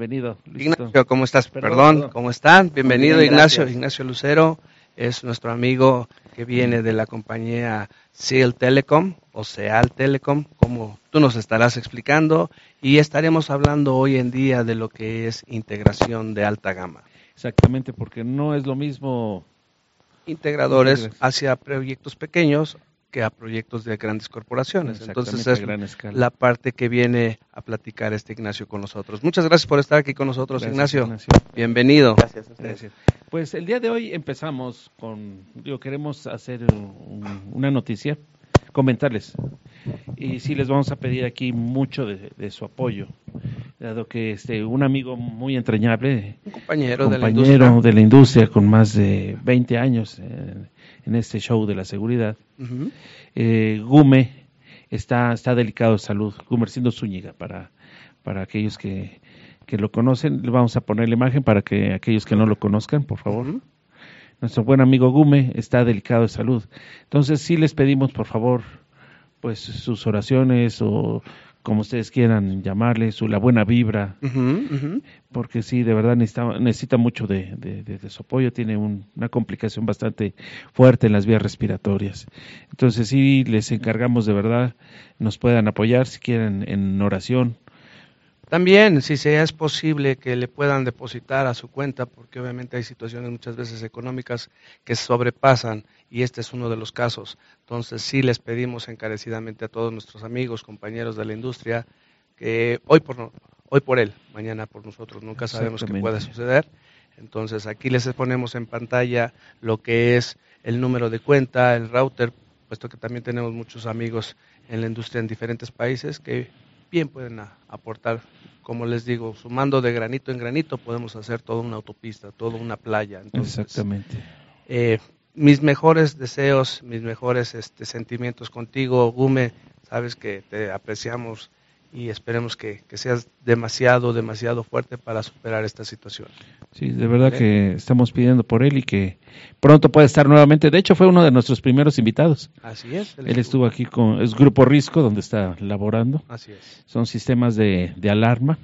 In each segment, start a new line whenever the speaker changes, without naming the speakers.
bienvenido.
Ignacio, ¿cómo estás? Perdón, ¿cómo están? Bienvenido Ignacio, Ignacio Lucero es nuestro amigo que viene de la compañía Seal Telecom o Seal Telecom, como tú nos estarás explicando, y estaremos hablando hoy en día de lo que es integración de alta gama.
Exactamente, porque no es lo mismo
integradores hacia proyectos pequeños que a proyectos de grandes corporaciones. Entonces es la parte que viene a platicar este Ignacio con nosotros. Muchas gracias por estar aquí con nosotros, Ignacio. Bienvenido.
Gracias, Pues el día de hoy empezamos con, digo, queremos hacer una noticia, comentarles. Y sí les vamos a pedir aquí mucho de, su apoyo, dado que este un amigo muy entrañable,
un compañero,
de, la industria. de la industria con más de 20 años en, en este show de la seguridad, eh, Gume está, está delicado de salud, Gumercindo Zúñiga, para, para aquellos que, que lo conocen, le vamos a poner la imagen para que aquellos que no lo conozcan, por favor. Nuestro buen amigo Gume está delicado de salud. Entonces sí les pedimos, por favor, pues sus oraciones o como ustedes quieran llamarle, su, la buena vibra, porque sí, de verdad necesita, necesita mucho de, su apoyo, tiene una complicación bastante fuerte en las vías respiratorias. Entonces sí, les encargamos de verdad, nos puedan apoyar si quieren en oración
también, si sea es posible que le puedan depositar a su cuenta, porque obviamente hay situaciones muchas veces económicas que sobrepasan y este es uno de los casos. Entonces, sí les pedimos encarecidamente a todos nuestros amigos, compañeros de la industria, que hoy por, hoy por él, mañana por nosotros, nunca sabemos qué puede suceder. Entonces, aquí les ponemos en pantalla lo que es el número de cuenta, el router, puesto que también tenemos muchos amigos en la industria en diferentes países que bien pueden aportar como les digo, sumando de granito en granito podemos hacer toda una autopista, toda una playa.
Exactamente.
Eh, mis mejores deseos, mis mejores este, sentimientos contigo, Gume, sabes que te apreciamos y esperemos que, seas demasiado, demasiado fuerte para superar esta situación.
Sí, de verdad que estamos pidiendo por él y que pronto pueda estar nuevamente. De hecho, fue uno de nuestros primeros invitados.
Así es.
Él, estuvo aquí con, es Grupo Risco, donde está laborando.
Así es.
Son sistemas de, alarma,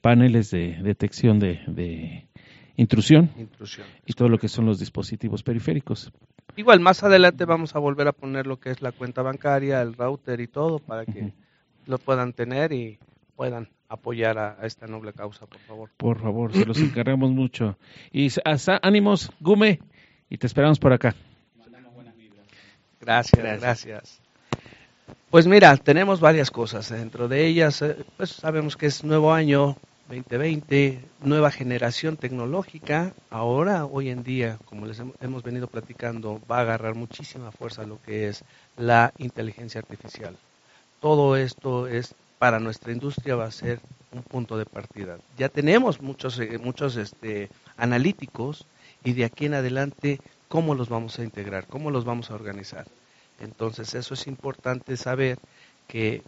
paneles de detección de, intrusión,
intrusión,
y todo lo que son los dispositivos periféricos.
Igual, más adelante vamos a volver a poner lo que es la cuenta bancaria, el router y todo para que lo puedan tener y puedan apoyar a, esta noble causa, por favor.
Por favor, se los encargamos mucho. Y hasta, ánimos, Gume, y te esperamos por acá.
Gracias, gracias, gracias. Pues mira, tenemos varias cosas. Dentro de ellas, eh, pues sabemos que es nuevo año 2020, nueva generación tecnológica. Ahora, hoy en día, como les hemos venido platicando, va a agarrar muchísima fuerza lo que es la inteligencia artificial todo esto es para nuestra industria va a ser un punto de partida. Ya tenemos muchos, eh, muchos este, analíticos y de aquí en adelante cómo los vamos a integrar, cómo los vamos a organizar. Entonces eso es importante saber que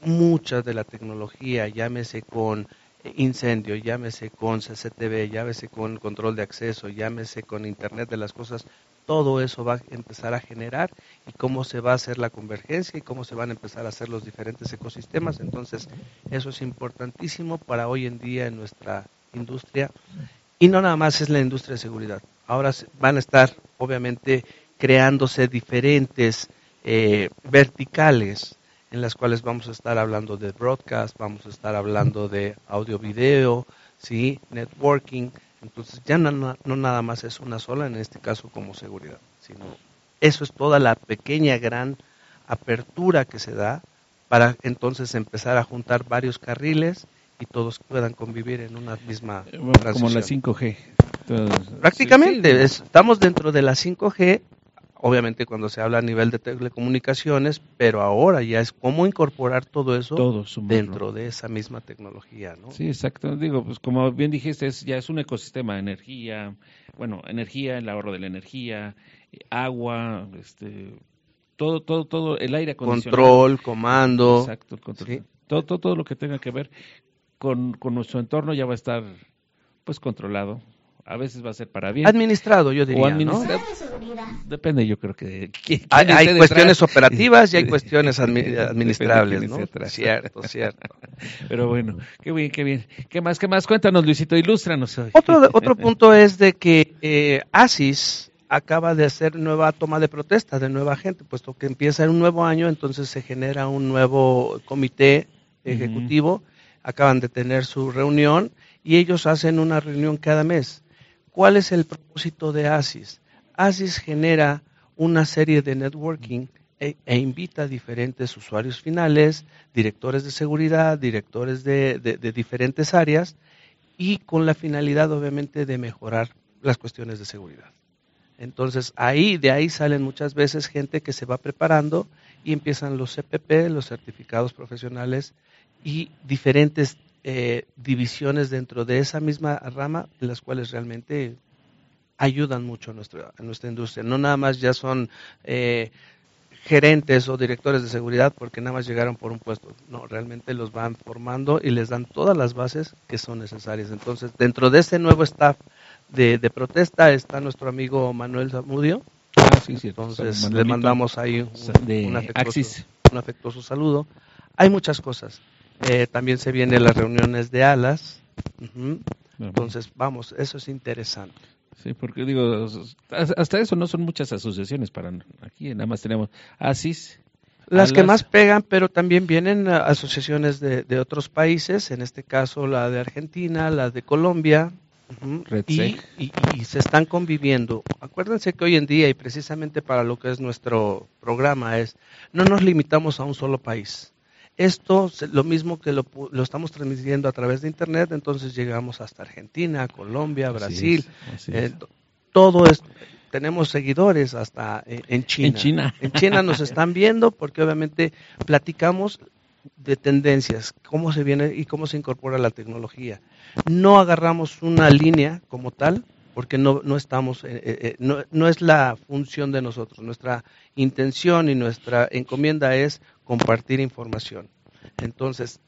mucha de la tecnología, llámese con incendio, llámese con CCTV, llámese con control de acceso, llámese con Internet de las Cosas, todo eso va a empezar a generar y cómo se va a hacer la convergencia y cómo se van a empezar a hacer los diferentes ecosistemas. Entonces, eso es importantísimo para hoy en día en nuestra industria. Y no nada más es la industria de seguridad. Ahora van a estar, obviamente, creándose diferentes eh, verticales en las cuales vamos a estar hablando de broadcast, vamos a estar hablando de audio-video, ¿sí? networking, entonces ya no, no, nada más es una sola, en este caso como seguridad, sino eso es toda la pequeña, gran apertura que se da para entonces empezar a juntar varios carriles y todos puedan convivir en una misma
eh, Como la 5G.
Prácticamente, estamos dentro de la 5G obviamente cuando se habla a nivel de telecomunicaciones, pero ahora ya es cómo incorporar todo eso dentro de esa misma tecnología, ¿no?
Sí, exacto. Digo, pues como bien dijiste, es, ya es un ecosistema de energía, bueno, energía, el ahorro de la energía, agua, este, todo, todo, todo, el aire acondicionado.
Control, comando.
Exacto, control. Todo, todo, todo lo que tenga que ver con, con nuestro entorno ya va a estar, pues, controlado a veces va a ser para bien.
Administrado, yo diría. O administrado.
seguridad?
Depende, yo creo que...
hay, cuestiones operativas y hay cuestiones administrables, ¿no? Cierto, cierto.
Pero bueno, qué bien, qué bien. ¿Qué más, qué más? Cuéntanos, Luisito, ilústranos.
Otro, otro punto es de que eh, ASIS acaba de hacer nueva toma de protesta de nueva gente, puesto que empieza un nuevo año, entonces se genera un nuevo comité ejecutivo, acaban de tener su reunión y ellos hacen una reunión cada mes. ¿Cuál es el propósito de ASIS? ASIS genera una serie de networking e, e invita a diferentes usuarios finales, directores de seguridad, directores de, de diferentes áreas y con la finalidad obviamente de mejorar las cuestiones de seguridad. Entonces ahí, de ahí salen muchas veces gente que se va preparando y empiezan los CPP, los certificados profesionales y diferentes eh, divisiones dentro de esa misma rama, en las cuales realmente ayudan mucho a nuestra, a nuestra industria. No nada más ya son eh, gerentes o directores de seguridad porque nada más llegaron por un puesto. No, realmente los van formando y les dan todas las bases que son necesarias. Entonces, dentro de ese nuevo staff de, de protesta está nuestro amigo Manuel Zamudio.
Ah, sí, sí.
Entonces, le mandamos ahí un, un, afectuoso, un afectuoso saludo. Hay muchas cosas. Eh, también se vienen las reuniones de alas. Entonces, vamos, eso es interesante.
Sí, porque digo, hasta eso no son muchas asociaciones para aquí, nada más tenemos ASIS.
Las que más pegan, pero también vienen asociaciones de, de, otros países, en este caso la de Argentina, la de Colombia, y, y, se están conviviendo. Acuérdense que hoy en día, y precisamente para lo que es nuestro programa, es no nos limitamos a un solo país. Esto, lo mismo que lo, estamos transmitiendo a través de Internet, entonces llegamos hasta Argentina, Colombia, Brasil, eh, todo esto. Tenemos seguidores hasta eh, en China.
En China.
En China nos están viendo porque obviamente platicamos de tendencias, cómo se viene y cómo se incorpora la tecnología. No agarramos una línea como tal, porque no, no estamos, eh, no, no, es la función de nosotros. Nuestra intención y nuestra encomienda es compartir información. Entonces,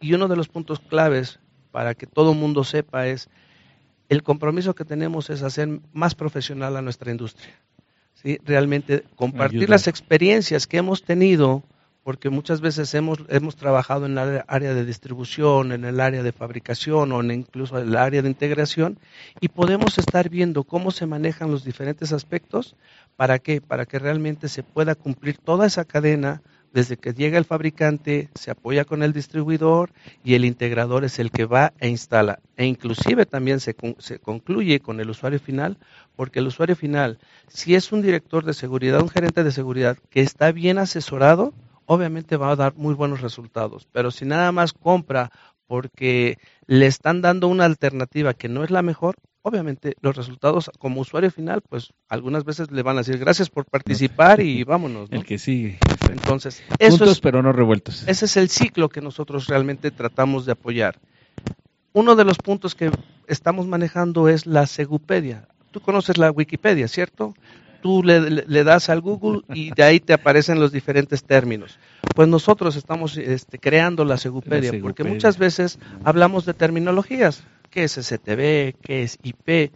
y uno de los puntos claves para que todo el mundo sepa es el compromiso que tenemos es hacer más profesional a nuestra industria. ¿sí? Realmente compartir las experiencias que hemos tenido, porque muchas veces hemos, hemos trabajado en el área de distribución, en el área de fabricación o en incluso en el área de integración, y podemos estar viendo cómo se manejan los diferentes aspectos. ¿Para qué? Para que realmente se pueda cumplir toda esa cadena desde que llega el fabricante, se apoya con el distribuidor y el integrador es el que va e instala. E inclusive también se, se, concluye con el usuario final, porque el usuario final, si es un director de seguridad, un gerente de seguridad que está bien asesorado, obviamente va a dar muy buenos resultados. Pero si nada más compra porque le están dando una alternativa que no es la mejor, obviamente los resultados como usuario final, pues algunas veces le van a decir gracias por participar y vámonos.
El que sigue.
Entonces, eso
es, pero no revueltos.
Ese es el ciclo que nosotros realmente tratamos de apoyar. Uno de los puntos que estamos manejando es la Segupedia. Tú conoces la Wikipedia, ¿cierto? Tú le, le das al Google y de ahí te aparecen los diferentes términos. Pues nosotros estamos este, creando la Segupedia, porque muchas veces hablamos de terminologías qué es STB, qué es IP.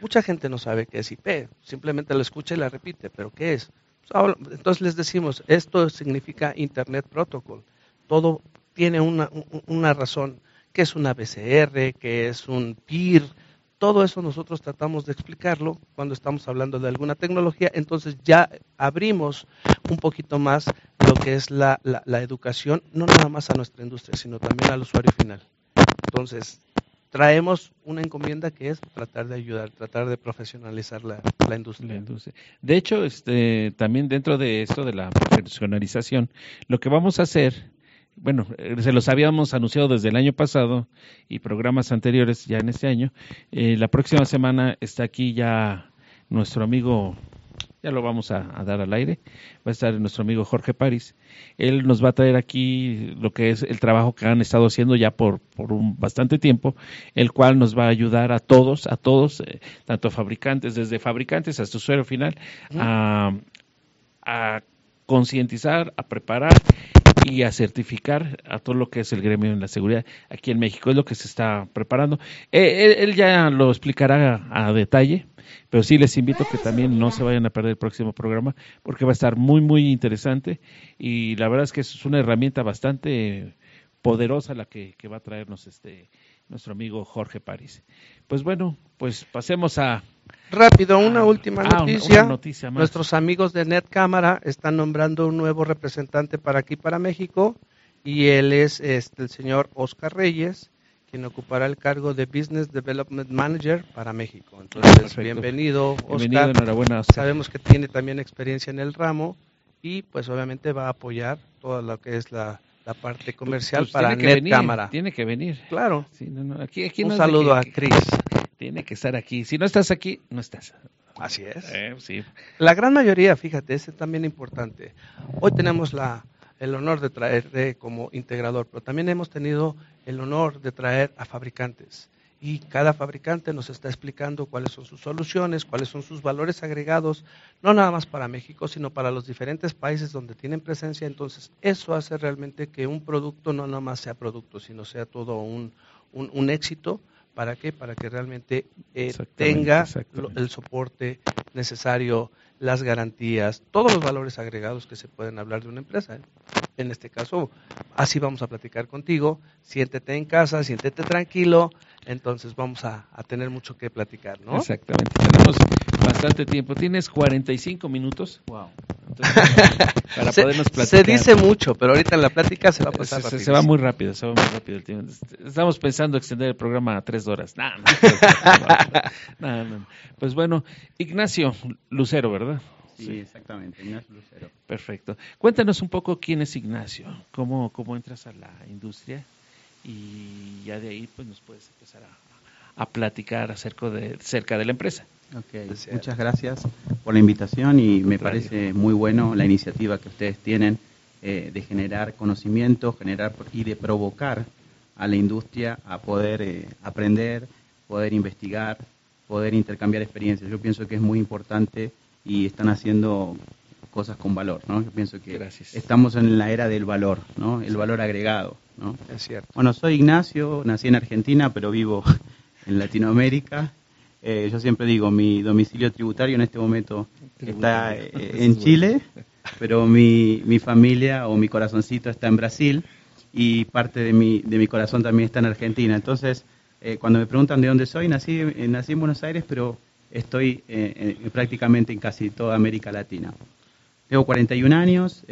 Mucha gente no sabe qué es IP, simplemente lo escucha y la repite, pero ¿qué es? Pues entonces les decimos, esto significa Internet Protocol. Todo tiene una, una razón, qué es una BCR, qué es un PIR, todo eso nosotros tratamos de explicarlo cuando estamos hablando de alguna tecnología, entonces ya abrimos un poquito más lo que es la, la, la educación, no nada más a nuestra industria, sino también al usuario final. Entonces, traemos una encomienda que es tratar de ayudar, tratar de profesionalizar la, industria.
De hecho, este, también dentro de esto de la profesionalización, lo que vamos a hacer, bueno, se los habíamos anunciado desde el año pasado y programas anteriores ya en este año, eh, la próxima semana está aquí ya nuestro amigo ya lo vamos a, dar al aire, va a estar nuestro amigo Jorge París. Él nos va a traer aquí lo que es el trabajo que han estado haciendo ya por, por un bastante tiempo, el cual nos va a ayudar a todos, a todos, eh, tanto fabricantes, desde fabricantes hasta usuario final, a, a concientizar, a preparar y a certificar a todo lo que es el gremio en la seguridad aquí en México. Es lo que se está preparando. Eh, él, ya lo explicará a, detalle, pero sí les invito que también no se vayan a perder el próximo programa porque va a estar muy, muy interesante y la verdad es que es una herramienta bastante poderosa la que, va a traernos este nuestro amigo Jorge París. Pues bueno, pues pasemos a...
Rápido, una última ah, noticia. Nuestros amigos de Net Cámara están nombrando un nuevo representante para aquí, para México, y él es este, el señor Oscar Reyes, quien ocupará el cargo de Business Development Manager para México. Entonces, bienvenido, Oscar. Bienvenido, enhorabuena. Sabemos que tiene también experiencia en el ramo y pues obviamente va a apoyar todo lo que es la la parte comercial pues para Net Cámara.
Tiene que venir.
Claro.
aquí,
Un saludo a Cris.
Tiene que estar aquí. Si no estás aquí, no estás.
Así es.
Eh, sí.
La gran mayoría, fíjate, es también importante. Hoy tenemos la, el honor de traer como integrador, pero también hemos tenido el honor de traer a fabricantes y cada fabricante nos está explicando cuáles son sus soluciones, cuáles son sus valores agregados, no nada más para México, sino para los diferentes países donde tienen presencia. Entonces, eso hace realmente que un producto no nada más sea producto, sino sea todo un, un, éxito. ¿Para qué? Para que realmente eh, tenga el soporte necesario, las garantías, todos los valores agregados que se pueden hablar de una empresa. ¿eh? En este caso, así vamos a platicar contigo. Siéntete en casa, siéntete tranquilo, entonces vamos a, tener mucho que platicar, ¿no?
Exactamente, tenemos bastante tiempo. Tienes 45 minutos.
Wow. Para se, podernos platicar. Se dice mucho, pero ahorita en la plática se va a pasar
se, se, va muy rápido, se va muy rápido el tiempo. Estamos pensando extender el programa a tres horas. No, no, Pues bueno, Ignacio Lucero, ¿verdad?
Sí, exactamente, Ignacio Lucero.
Perfecto. Cuéntanos un poco quién es Ignacio, cómo, cómo entras a la industria y ya de ahí pues nos puedes empezar a, platicar acerca de, cerca de la empresa.
Okay. Muchas gracias por la invitación y me parece muy bueno la iniciativa que ustedes tienen eh, de generar conocimiento, generar y de provocar a la industria a poder eh, aprender, poder investigar, poder intercambiar experiencias. Yo pienso que es muy importante y están haciendo cosas con valor, ¿no? Yo pienso que estamos en la era del valor, ¿no? El valor agregado.
Es cierto.
Bueno, soy Ignacio, nací en Argentina, pero vivo en Latinoamérica. Eh, yo siempre digo, mi domicilio tributario en este momento está eh, en Chile, pero mi, mi familia o mi corazoncito está en Brasil y parte de mi, de mi corazón también está en Argentina. Entonces, eh, cuando me preguntan de dónde soy, nací, nací en Buenos Aires, pero estoy prácticamente en casi toda América Latina. Tengo 41 años,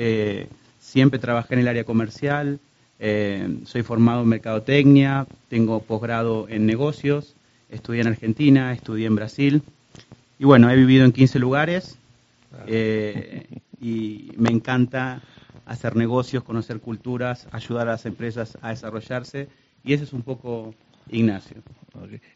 siempre trabajé en el área comercial, eh, soy formado en mercadotecnia, tengo posgrado en negocios, estudié en Argentina, estudié en Brasil y bueno, he vivido en 15 lugares eh, y me encanta hacer negocios, conocer culturas, ayudar a las empresas a desarrollarse y ese es un poco Ignacio.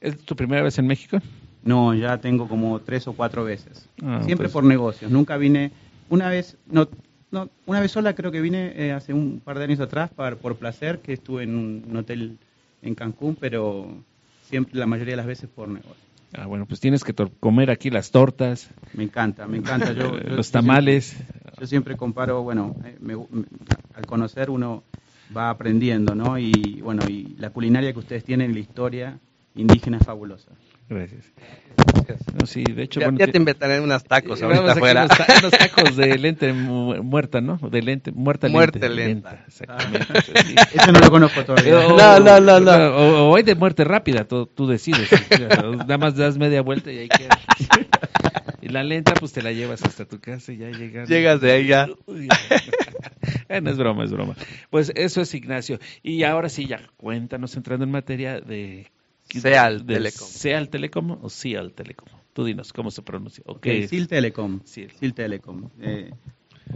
¿Es tu primera vez en México?
No, ya tengo como tres o cuatro veces. Ah, Siempre pues por negocios. Nunca vine. Una vez, no, no, una vez sola creo que vine eh, hace un par de años atrás por placer, que estuve en un, hotel en Cancún, pero siempre la mayoría de las veces por negocio.
Ah, bueno, pues tienes que comer aquí las tortas.
Me encanta, me encanta. Yo,
Los tamales.
yo siempre comparo, bueno, eh, al conocer uno va aprendiendo, ¿no? Y bueno, y la culinaria que ustedes tienen, la historia indígena es fabulosa.
Gracias. sí, de hecho,
ya, te inventaré unos tacos ahorita afuera.
Unos, tacos de lente muerta, ¿no? De lente, muerta
muerte lenta.
exactamente. Eso no lo conozco todavía.
no, no, no, no.
O, hay de muerte rápida, tú, tú decides. Nada más das media vuelta y ahí queda. Y la lenta, pues te la llevas hasta tu casa y ya llegas.
Llegas de ahí ya.
no es broma, es broma. Pues eso es Ignacio. Y ahora sí, ya cuéntanos entrando en materia de
Seal Telecom.
Seal Telecom o Seal Telecom. Tú dinos cómo se pronuncia.
Okay. Seal Telecom. Seal, Telecom. Eh,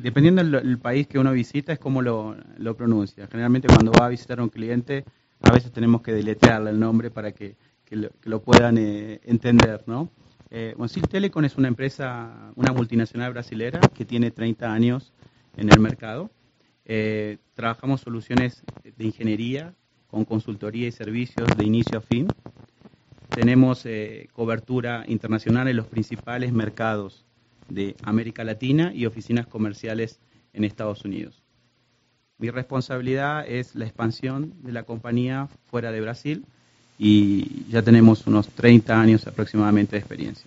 dependiendo del país que uno visita es como lo, lo, pronuncia. Generalmente cuando va a visitar a un cliente a veces tenemos que deletrearle el nombre para que, lo, puedan eh, entender, ¿no? Eh, Seal Telecom es una empresa, una multinacional brasilera que tiene 30 años en el mercado. Eh, trabajamos soluciones de ingeniería, con consultoría y servicios de inicio a fin. Tenemos eh, cobertura internacional en los principales mercados de América Latina y oficinas comerciales en Estados Unidos. mi responsabilidad es la expansión de la compañía fuera de Brasil y ya tenemos unos 30 años aproximadamente de experiencia.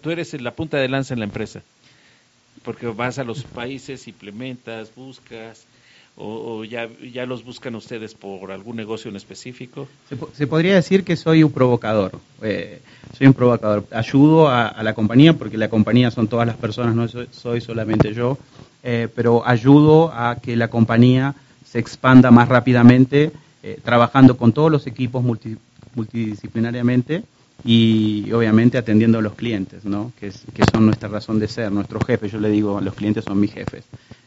Tú eres la punta de lanza en la empresa, porque vas a los países, implementas, buscas, o, ya, ya, los buscan ustedes por algún negocio en específico?
Se, podría decir que soy un provocador. Eh, soy un provocador. Ayudo a, la compañía, porque la compañía son todas las personas, no soy, solamente yo, eh, pero ayudo a que la compañía se expanda más rápidamente, eh, trabajando con todos los equipos multidisciplinariamente y obviamente atendiendo a los clientes, ¿no? que, que son nuestra razón de ser, nuestros jefes. Yo le digo, los clientes son mis jefes.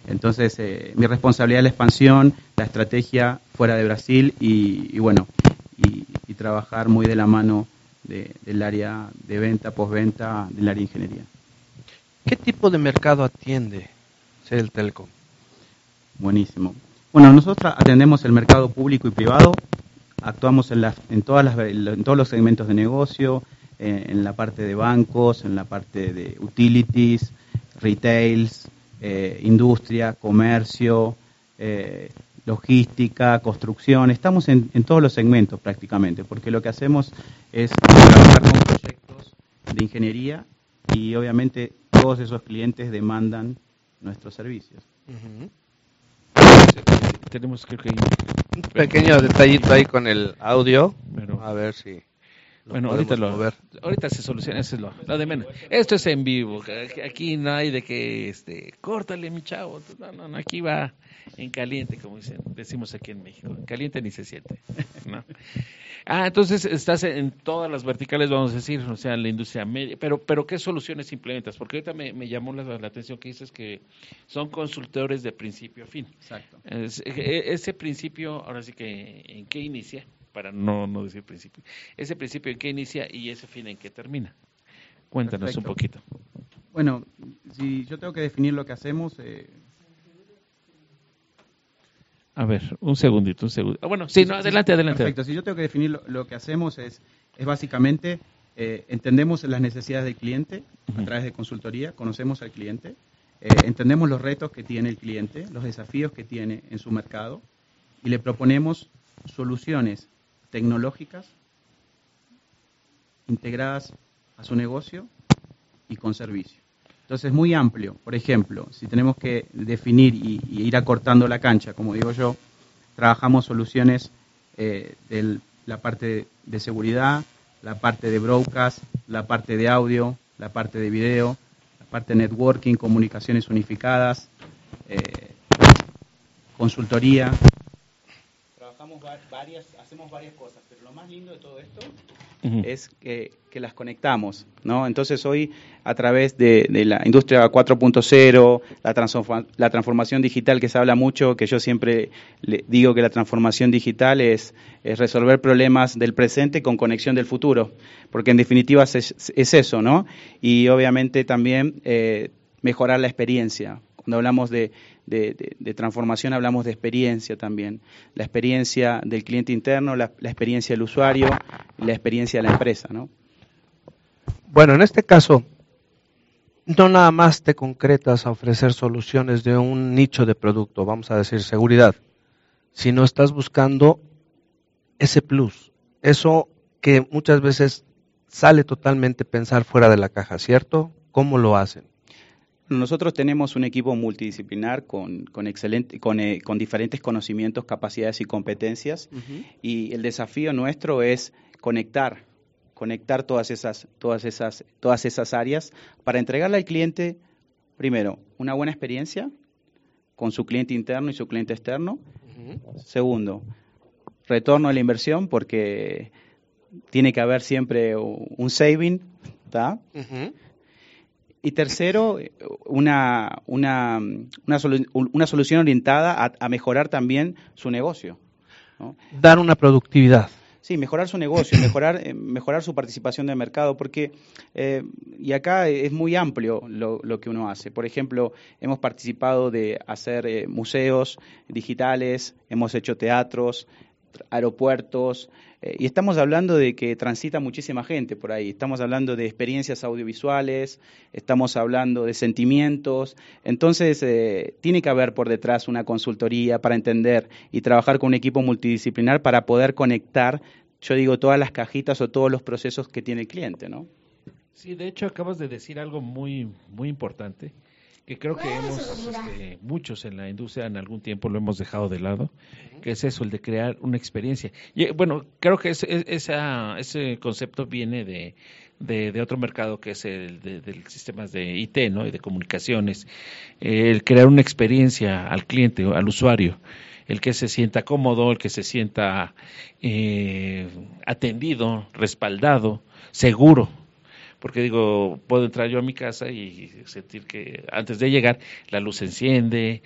Entonces, eh, mi responsabilidad es la expansión, la estrategia fuera de Brasil y, bueno, y, trabajar muy de la mano del área de venta, postventa, del área de ingeniería.
¿Qué tipo de mercado atiende el Telecom?
Buenísimo. Bueno, nosotros atendemos el mercado público y privado, actuamos en, en, todas las, en todos los segmentos de negocio, eh, en la parte de bancos, en la parte de utilities, retails, eh, industria, comercio, eh, logística, construcción. Estamos en, todos los segmentos prácticamente, porque lo que hacemos es trabajar con proyectos de ingeniería y obviamente todos esos clientes demandan nuestros servicios.
Tenemos que, un pequeño detallito ahí con el audio. a ver si
bueno, ahorita, lo, ahorita se soluciona, eso es lo, de menos. Esto es en vivo, aquí no hay de que, este, córtale mi chavo, no, no, no, aquí va en caliente, como dicen, decimos aquí en México, en caliente ni se siente, ¿no? Ah, entonces estás en todas las verticales, vamos a decir, o sea, en la industria media, pero, pero ¿qué soluciones implementas? Porque ahorita me, me llamó la, atención que dices que son consultores de principio a fin.
Exacto.
E, ese principio, ahora sí que, ¿en qué inicia? Para no, no decir principio. Ese principio en qué inicia y ese fin en qué termina. Cuéntanos un poquito.
Bueno, si yo tengo que definir lo que hacemos... Eh...
A ver, un segundito, un segundo. Ah, bueno, sí, no, adelante, adelante.
Perfecto, si yo tengo que definir lo, que hacemos es, es básicamente, eh, entendemos las necesidades del cliente a través de consultoría, conocemos al cliente, eh, entendemos los retos que tiene el cliente, los desafíos que tiene en su mercado y le proponemos soluciones tecnológicas integradas a su negocio y con servicio. Entonces es muy amplio. Por ejemplo, si tenemos que definir y, ir acortando la cancha, como digo yo, trabajamos soluciones eh, de la parte de seguridad, la parte de broadcast, la parte de audio, la parte de video, la parte de networking, comunicaciones unificadas, eh, consultoría, varias, hacemos varias cosas, pero lo más lindo de todo esto es que, las conectamos, ¿no? Entonces hoy a través de, la industria 4.0, la, la transformación digital que se habla mucho, que yo siempre le digo que la transformación digital es, resolver problemas del presente con conexión del futuro, porque en definitiva es, eso, ¿no? Y obviamente también eh, mejorar la experiencia. Cuando hablamos de, transformación hablamos de experiencia también. La experiencia del cliente interno, la, experiencia del usuario, la experiencia de la empresa, ¿no?
Bueno, en este caso, no nada más te concretas a ofrecer soluciones de un nicho de producto, vamos a decir seguridad, sino estás buscando ese plus, eso que muchas veces sale totalmente pensar fuera de la caja, ¿cierto? ¿Cómo lo hacen?
Nosotros tenemos un equipo multidisciplinar con, con, excelente, con, eh, con diferentes conocimientos, capacidades y competencias y el desafío nuestro es conectar, conectar todas esas, todas, esas, todas esas áreas para entregarle al cliente, primero, una buena experiencia con su cliente interno y su cliente externo. Segundo, retorno a la inversión porque tiene que haber siempre un saving, ¿está? Y tercero, una, una, una, solución orientada a, mejorar también su negocio.
Dar una productividad.
Sí, mejorar su negocio, mejorar, eh, mejorar su participación de mercado, porque, eh, y acá es muy amplio lo, lo, que uno hace. Por ejemplo, hemos participado de hacer eh, museos digitales, hemos hecho teatros, aeropuertos, eh, y estamos hablando de que transita muchísima gente por ahí, estamos hablando de experiencias audiovisuales, estamos hablando de sentimientos, entonces eh, tiene que haber por detrás una consultoría para entender y trabajar con un equipo multidisciplinar para poder conectar, yo digo, todas las cajitas o todos los procesos que tiene el cliente, ¿no?
Sí, de hecho acabas de decir algo muy, muy importante que creo que hemos, este, muchos en la industria en algún tiempo lo hemos dejado de lado, que es eso, el de crear una experiencia. Y bueno, creo que ese, esa, ese concepto viene de, de, otro mercado que es el de, sistemas de IT, ¿no? Y de comunicaciones. el crear una experiencia al cliente, al usuario, el que se sienta cómodo, el que se sienta eh, atendido, respaldado, seguro porque digo, puedo entrar yo a mi casa y sentir que antes de llegar la luz se enciende,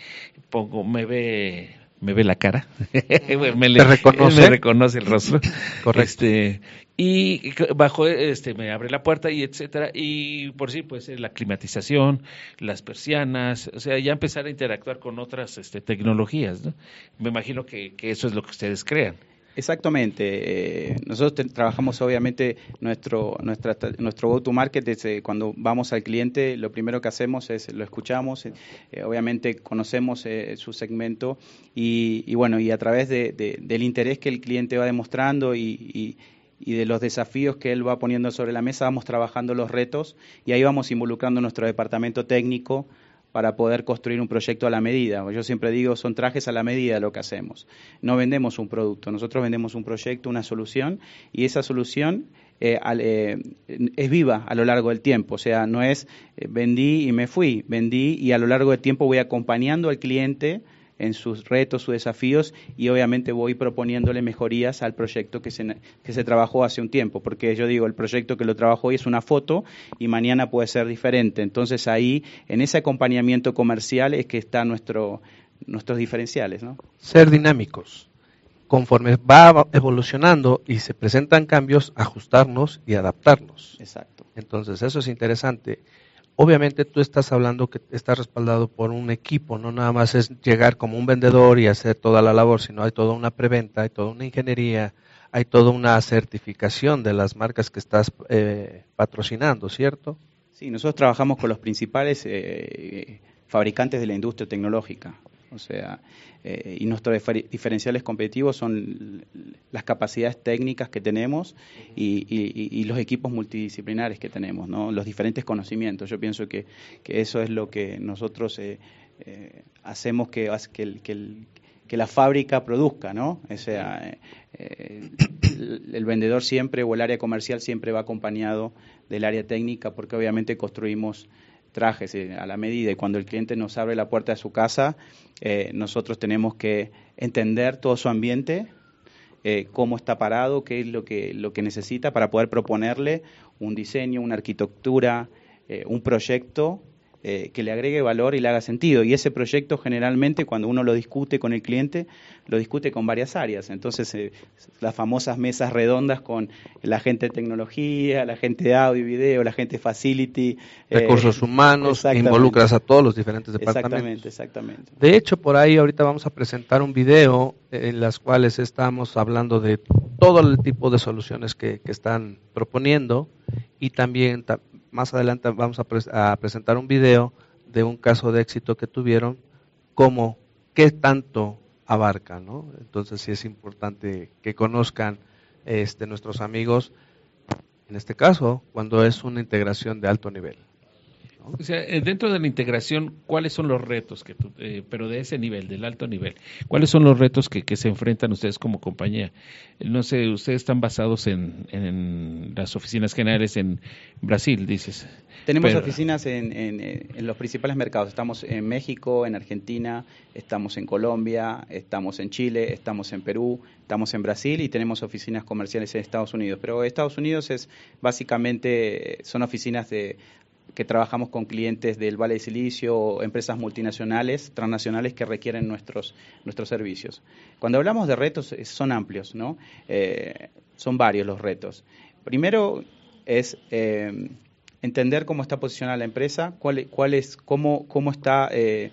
pongo, me ve me ve la cara, me, reconoce? me reconoce el rostro, correcto. Este, y bajo este me abre la puerta y etcétera y por sí pues la climatización, las persianas, o sea ya empezar a interactuar con otras este, tecnologías, ¿no? Me imagino que, que eso es lo que ustedes crean.
Exactamente. Eh, nosotros trabajamos obviamente nuestro nuestra, nuestro go-to-market eh, cuando vamos al cliente, lo primero que hacemos es lo escuchamos, eh, obviamente conocemos su segmento y, bueno, y a través de, del interés que el cliente va demostrando y, y de los desafíos que él va poniendo sobre la mesa, vamos trabajando los retos y ahí vamos involucrando nuestro departamento técnico para poder construir un proyecto a la medida. Yo siempre digo, son trajes a la medida lo que hacemos. No vendemos un producto, nosotros vendemos un proyecto, una solución, y esa solución eh, eh, es viva a lo largo del tiempo. O sea, no es eh, vendí y me fui, vendí y a lo largo del tiempo voy acompañando al cliente en sus retos, sus desafíos y obviamente voy proponiéndole mejorías al proyecto que se, que se trabajó hace un tiempo, porque yo digo, el proyecto que lo trabajó hoy es una foto y mañana puede ser diferente. Entonces ahí, en ese acompañamiento comercial es que están nuestro, nuestros diferenciales. ¿no?
Ser dinámicos. Conforme va evolucionando y se presentan cambios, ajustarnos y adaptarnos.
Exacto.
Entonces, eso es interesante. Obviamente tú estás hablando que estás respaldado por un equipo, no nada más es llegar como un vendedor y hacer toda la labor, sino hay toda una preventa, hay toda una ingeniería, hay toda una certificación de las marcas que estás eh, patrocinando, ¿cierto?
Sí, nosotros trabajamos con los principales eh, fabricantes de la industria tecnológica. O sea, eh, y nuestros diferenciales competitivos son las capacidades técnicas que tenemos y, los equipos multidisciplinares que tenemos, ¿no? los diferentes conocimientos. Yo pienso que, eso es lo que nosotros eh, eh, hacemos que, que, la fábrica produzca, ¿no? O sea, el, vendedor siempre o el área comercial siempre va acompañado del área técnica porque obviamente construimos trajes eh, a la medida. Y cuando el cliente nos abre la puerta de su casa, eh, nosotros tenemos que entender todo su ambiente, eh, cómo está parado, qué es lo que, lo que necesita para poder proponerle un diseño, una arquitectura, un proyecto eh, que le agregue valor y le haga sentido. Y ese proyecto generalmente cuando uno lo discute con el cliente, lo discute con varias áreas. Entonces, eh, las famosas mesas redondas con la gente de tecnología, la gente de audio y video, la gente de facility.
Eh, Recursos humanos, involucras a todos los diferentes
departamentos. Exactamente, exactamente.
De hecho, por ahí ahorita vamos a presentar un video en las cuales estamos hablando de todo el tipo de soluciones que, que están proponiendo y también más adelante vamos a, presentar un video de un caso de éxito que tuvieron, como qué tanto abarca, ¿no? Entonces sí es importante que conozcan este, nuestros amigos, en este caso, cuando es una integración de alto nivel.
O sea, eh, dentro de la integración, ¿cuáles son los retos, que eh, pero de ese nivel, del alto nivel? ¿Cuáles son los retos que, se enfrentan ustedes como compañía? No sé, ustedes están basados en, las oficinas generales en Brasil, dices.
Tenemos oficinas en, en, los principales mercados. Estamos en México, en Argentina, estamos en Colombia, estamos en Chile, estamos en Perú, estamos en Brasil y tenemos oficinas comerciales en Estados Unidos. Pero Estados Unidos es básicamente, son oficinas de que trabajamos con clientes del Valle de Silicio empresas multinacionales, transnacionales que requieren nuestros, nuestros servicios. Cuando hablamos de retos, son amplios, ¿no? Eh, son varios los retos. Primero es eh, entender cómo está posicionada la empresa, cuál, es, cómo, cómo, está, eh,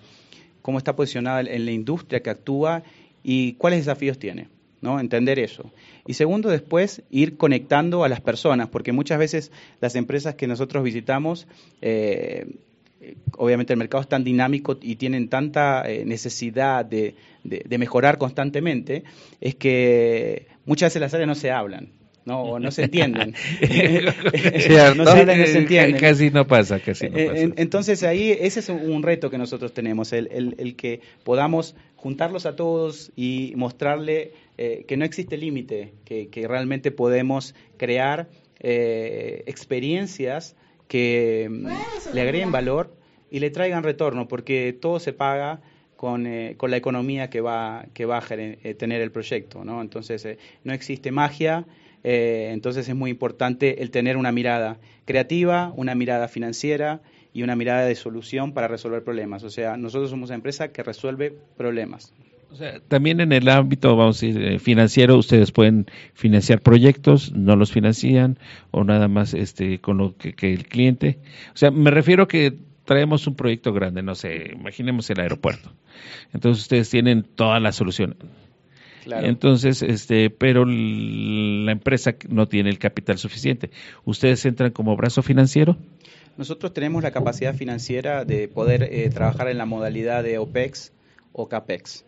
cómo está posicionada en la industria que actúa y cuáles desafíos tiene. ¿No? Entender eso. Y segundo, después ir conectando a las personas, porque muchas veces las empresas que nosotros visitamos, eh, obviamente el mercado es tan dinámico y tienen tanta eh, necesidad de, mejorar constantemente, es que muchas veces las áreas no se hablan. No, no se entienden.
no se hablan, no se entienden. Casi no pasa, casi no pasa.
Entonces ahí ese es un reto que nosotros tenemos, el, el que podamos juntarlos a todos y mostrarle eh, que no existe límite, que, realmente podemos crear eh, experiencias que mm, le agreguen valor y le traigan retorno, porque todo se paga con, eh, con la economía que va, que va a tener el proyecto. ¿no? Entonces, no existe magia, entonces es muy importante el tener una mirada creativa, una mirada financiera y una mirada de solución para resolver problemas. O sea, nosotros somos una empresa que resuelve problemas.
O sea, también en el ámbito, vamos a decir, eh, financiero, ustedes pueden financiar proyectos, no los financian, o nada más este con lo que, el cliente. O sea, me refiero que traemos un proyecto grande, no sé, imaginemos el aeropuerto. Entonces ustedes tienen toda la solución. Claro. Entonces, este, pero la empresa no tiene el capital suficiente. ¿Ustedes entran como brazo financiero?
Nosotros tenemos la capacidad financiera de poder eh, trabajar en la modalidad de OPEX o CAPEX.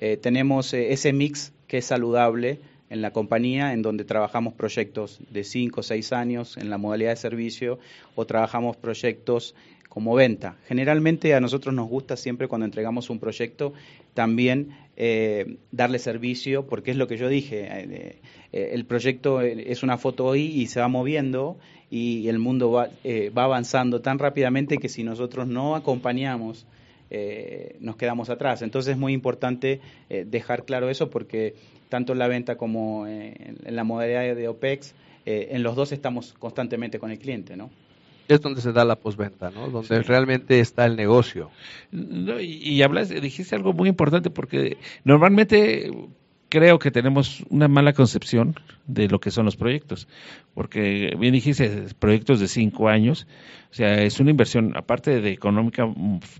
Eh, tenemos eh, ese mix que es saludable en la compañía, en donde trabajamos proyectos de 5 o 6 años en la modalidad de servicio o trabajamos proyectos como venta. Generalmente a nosotros nos gusta siempre cuando entregamos un proyecto también darle servicio, porque es lo que yo dije, el proyecto es una foto hoy y se va moviendo y el mundo va, eh, va avanzando tan rápidamente que si nosotros no acompañamos, eh, nos quedamos atrás. Entonces es muy importante eh, dejar claro eso porque tanto en la venta como en la modalidad de OPEX, en los dos estamos constantemente con el cliente, ¿no?
Es donde se da la posventa, ¿no? Donde realmente está el negocio.
No, y, y hablas, dijiste algo muy importante porque normalmente creo que tenemos una mala concepción de lo que son los proyectos, porque bien dijiste, proyectos de cinco años, o sea, es una inversión, aparte de económica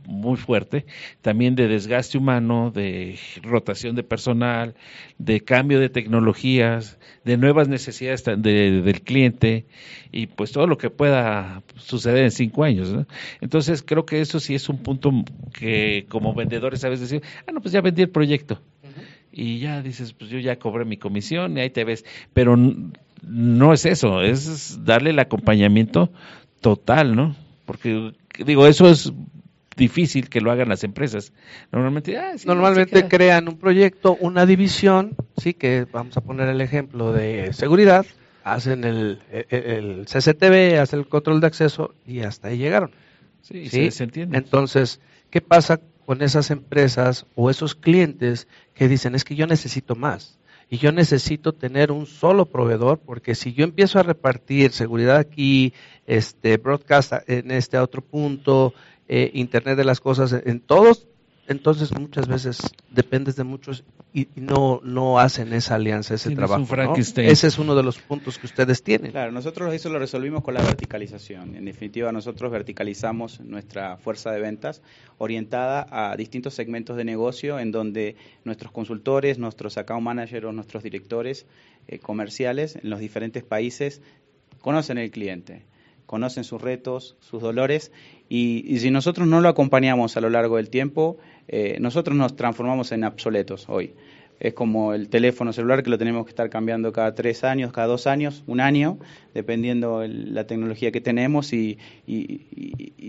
muy fuerte, también de desgaste humano, de rotación de personal, de cambio de tecnologías, de nuevas necesidades del cliente y pues todo lo que pueda suceder en cinco años. Entonces creo que eso sí es un punto que como vendedores sabes decir, ah, no, pues ya vendí el proyecto y ya dices, pues yo ya cobré mi comisión y ahí te ves. Pero no es eso, es darle el acompañamiento total, ¿no? Porque digo, eso es difícil que lo hagan las empresas. Normalmente,
ah, Normalmente crean un proyecto, una división, sí, que vamos a poner el ejemplo de seguridad, hacen el, el, CCTV, hacen el control de acceso y hasta ahí llegaron. Sí, ¿sí? se entiende. Entonces, ¿qué pasa con esas empresas o esos clientes que dicen es que yo necesito más y yo necesito tener un solo proveedor porque si yo empiezo a repartir seguridad aquí, este broadcast en este otro punto, eh, Internet de las cosas en todos entonces muchas veces dependes de muchos y, no, no hacen esa alianza, ese trabajo. Ese es uno de los puntos que ustedes tienen.
Claro, nosotros eso lo resolvimos con la verticalización. En definitiva, nosotros verticalizamos nuestra fuerza de ventas orientada a distintos segmentos de negocio en donde nuestros consultores, nuestros account managers o nuestros directores eh, comerciales en los diferentes países conocen el cliente conocen sus retos, sus dolores, y, si nosotros no lo acompañamos a lo largo del tiempo, eh, nosotros nos transformamos en obsoletos hoy. Es como el teléfono celular que lo tenemos que estar cambiando cada tres años, cada dos años, un año, dependiendo la tecnología que tenemos y,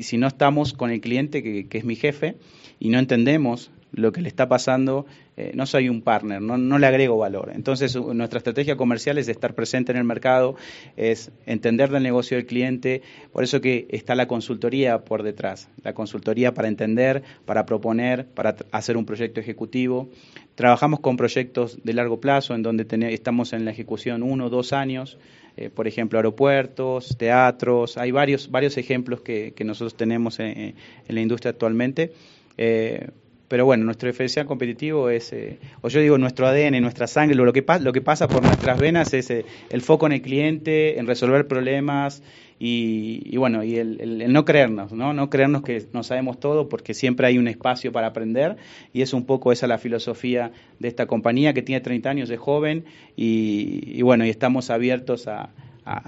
si no estamos con el cliente, que, que es mi jefe, y no entendemos lo que le está pasando, eh, no soy un partner, no, no, le agrego valor. Entonces, nuestra estrategia comercial es estar presente en el mercado, es entender del negocio del cliente, por eso que está la consultoría por detrás, la consultoría para entender, para proponer, para hacer un proyecto ejecutivo. Trabajamos con proyectos de largo plazo, en donde estamos en la ejecución uno o dos años, eh, por ejemplo, aeropuertos, teatros, hay varios, varios ejemplos que, nosotros tenemos en, la industria actualmente. Eh, pero bueno, nuestro diferencial competitivo es, eh, o yo digo nuestro ADN, nuestra sangre, lo, que, lo que pasa por nuestras venas es eh, el foco en el cliente, en resolver problemas y, bueno, y el, no creernos, ¿no? No creernos que no sabemos todo porque siempre hay un espacio para aprender y es un poco esa la filosofía de esta compañía que tiene 30 años, es joven y, bueno, y estamos abiertos a,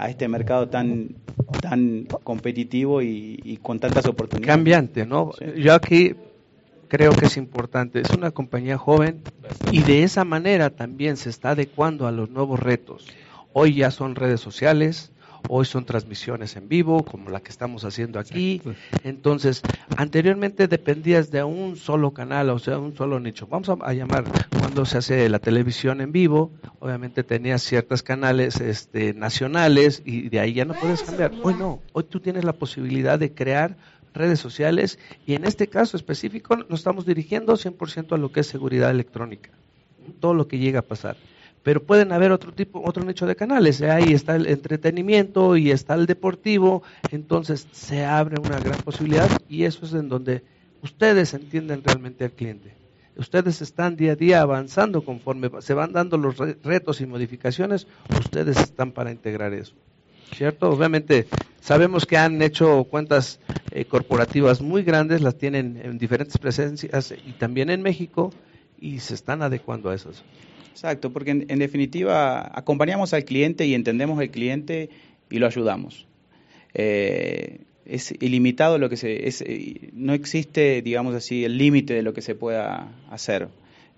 este mercado tan tan competitivo y, con tantas oportunidades.
Cambiante, ¿no? Yo aquí creo que es importante. Es una compañía joven y de esa manera también se está adecuando a los nuevos retos. Hoy ya son redes sociales, hoy son transmisiones en vivo, como la que estamos haciendo aquí. Entonces, anteriormente dependías de un solo canal, o sea, un solo nicho. Vamos a, llamar, cuando se hace la televisión en vivo, obviamente tenías ciertos canales este, nacionales y de ahí ya no puedes cambiar. Hoy no, hoy tú tienes la posibilidad de crear redes sociales y en este caso específico nos estamos dirigiendo 100% a lo que es seguridad electrónica, todo lo que llega a pasar. Pero pueden haber otro tipo, otro nicho de canales. ¿eh? Ahí está el entretenimiento y está el deportivo. Entonces se abre una gran posibilidad y eso es en donde ustedes entienden realmente al cliente. Ustedes están día a día avanzando conforme se van dando los retos y modificaciones. Ustedes están para integrar eso. ¿Cierto? Obviamente sabemos que han hecho cuentas eh, corporativas muy grandes, las tienen en diferentes presencias y también en México y se están adecuando a eso.
Exacto, porque en, definitiva acompañamos al cliente y entendemos al cliente y lo ayudamos. Eh, es ilimitado lo que se es, eh, no existe digamos así el límite de lo que se pueda hacer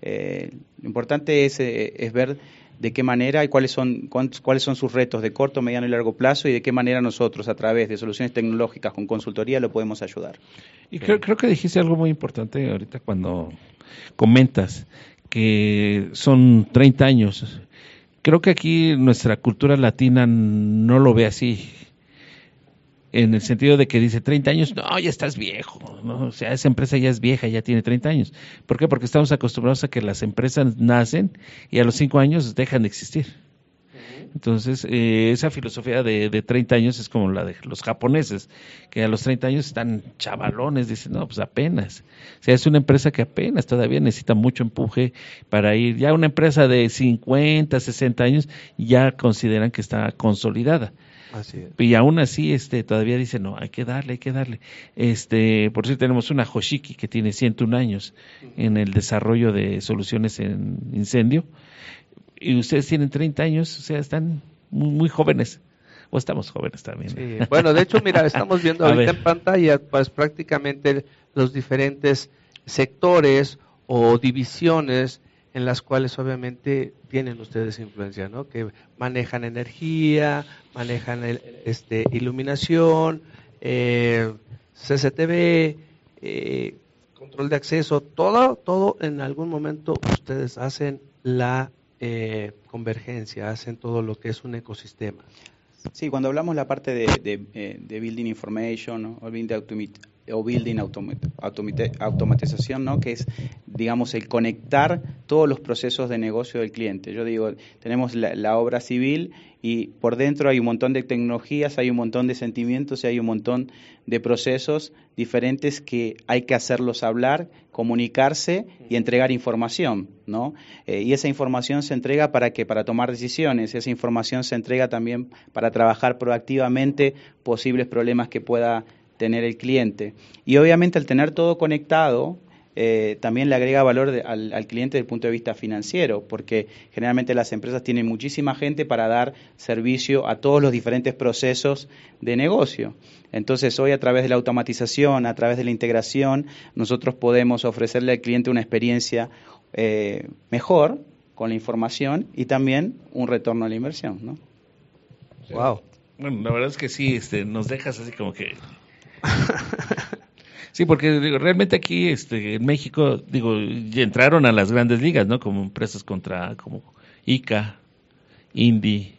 lo importante es, es ver de qué manera y cuáles son, cuáles son sus retos de corto, mediano y largo plazo y de qué manera nosotros, a través de soluciones tecnológicas con consultoría, lo podemos ayudar.
Y creo, creo que dijiste algo muy importante ahorita cuando comentas que son 30 años. Creo que aquí nuestra cultura latina no lo ve así en el sentido de que dice 30 años, no, ya estás viejo, o sea, esa empresa ya es vieja, ya tiene 30 años. ¿Por qué? Porque estamos acostumbrados a que las empresas nacen y a los 5 años dejan de existir. Entonces, eh, esa filosofía de, de 30 años es como la de los japoneses, que a los 30 años están chavalones, dicen, no, pues apenas. O sea, es una empresa que apenas todavía necesita mucho empuje para ir. Ya una empresa de 50, 60 años ya consideran que está consolidada. Y aún así, este, todavía dice, no, hay que darle, hay que darle. Este, por cierto, tenemos una Hoshiki que tiene 101 años en el desarrollo de soluciones en incendio. Y ustedes tienen 30 años, o sea, están muy, jóvenes. O estamos jóvenes también.
Bueno, de hecho, mira, estamos viendo ahorita en pantalla, pues prácticamente los diferentes sectores o divisiones en las cuales obviamente tienen ustedes influencia, ¿no? Que manejan energía, manejan este, iluminación, eh, CCTV, eh, control de acceso, todo, todo en algún momento ustedes hacen la eh, convergencia, hacen todo lo que es un ecosistema.
Sí, cuando hablamos la parte de, de, Building Information o Building o building automatización, ¿no? que es, digamos, el conectar todos los procesos de negocio del cliente. Yo digo, tenemos la, obra civil y por dentro hay un montón de tecnologías, hay un montón de sentimientos y hay un montón de procesos diferentes que hay que hacerlos hablar, comunicarse y entregar información, ¿no? Eh, y esa información se entrega para que para tomar decisiones, esa información se entrega también para trabajar proactivamente posibles problemas que pueda tener el cliente. Y obviamente al tener todo conectado, eh, también le agrega valor al, al, cliente desde el punto de vista financiero, porque generalmente las empresas tienen muchísima gente para dar servicio a todos los diferentes procesos de negocio. Entonces, hoy a través de la automatización, a través de la integración, nosotros podemos ofrecerle al cliente una experiencia eh, mejor con la información y también un retorno a la inversión. ¿no?
Wow. Bueno, la verdad es que sí, este, nos dejas así como que sí, porque realmente aquí este, en México, digo, entraron a las grandes ligas, ¿no? Como empresas contra, como ICA, Indy.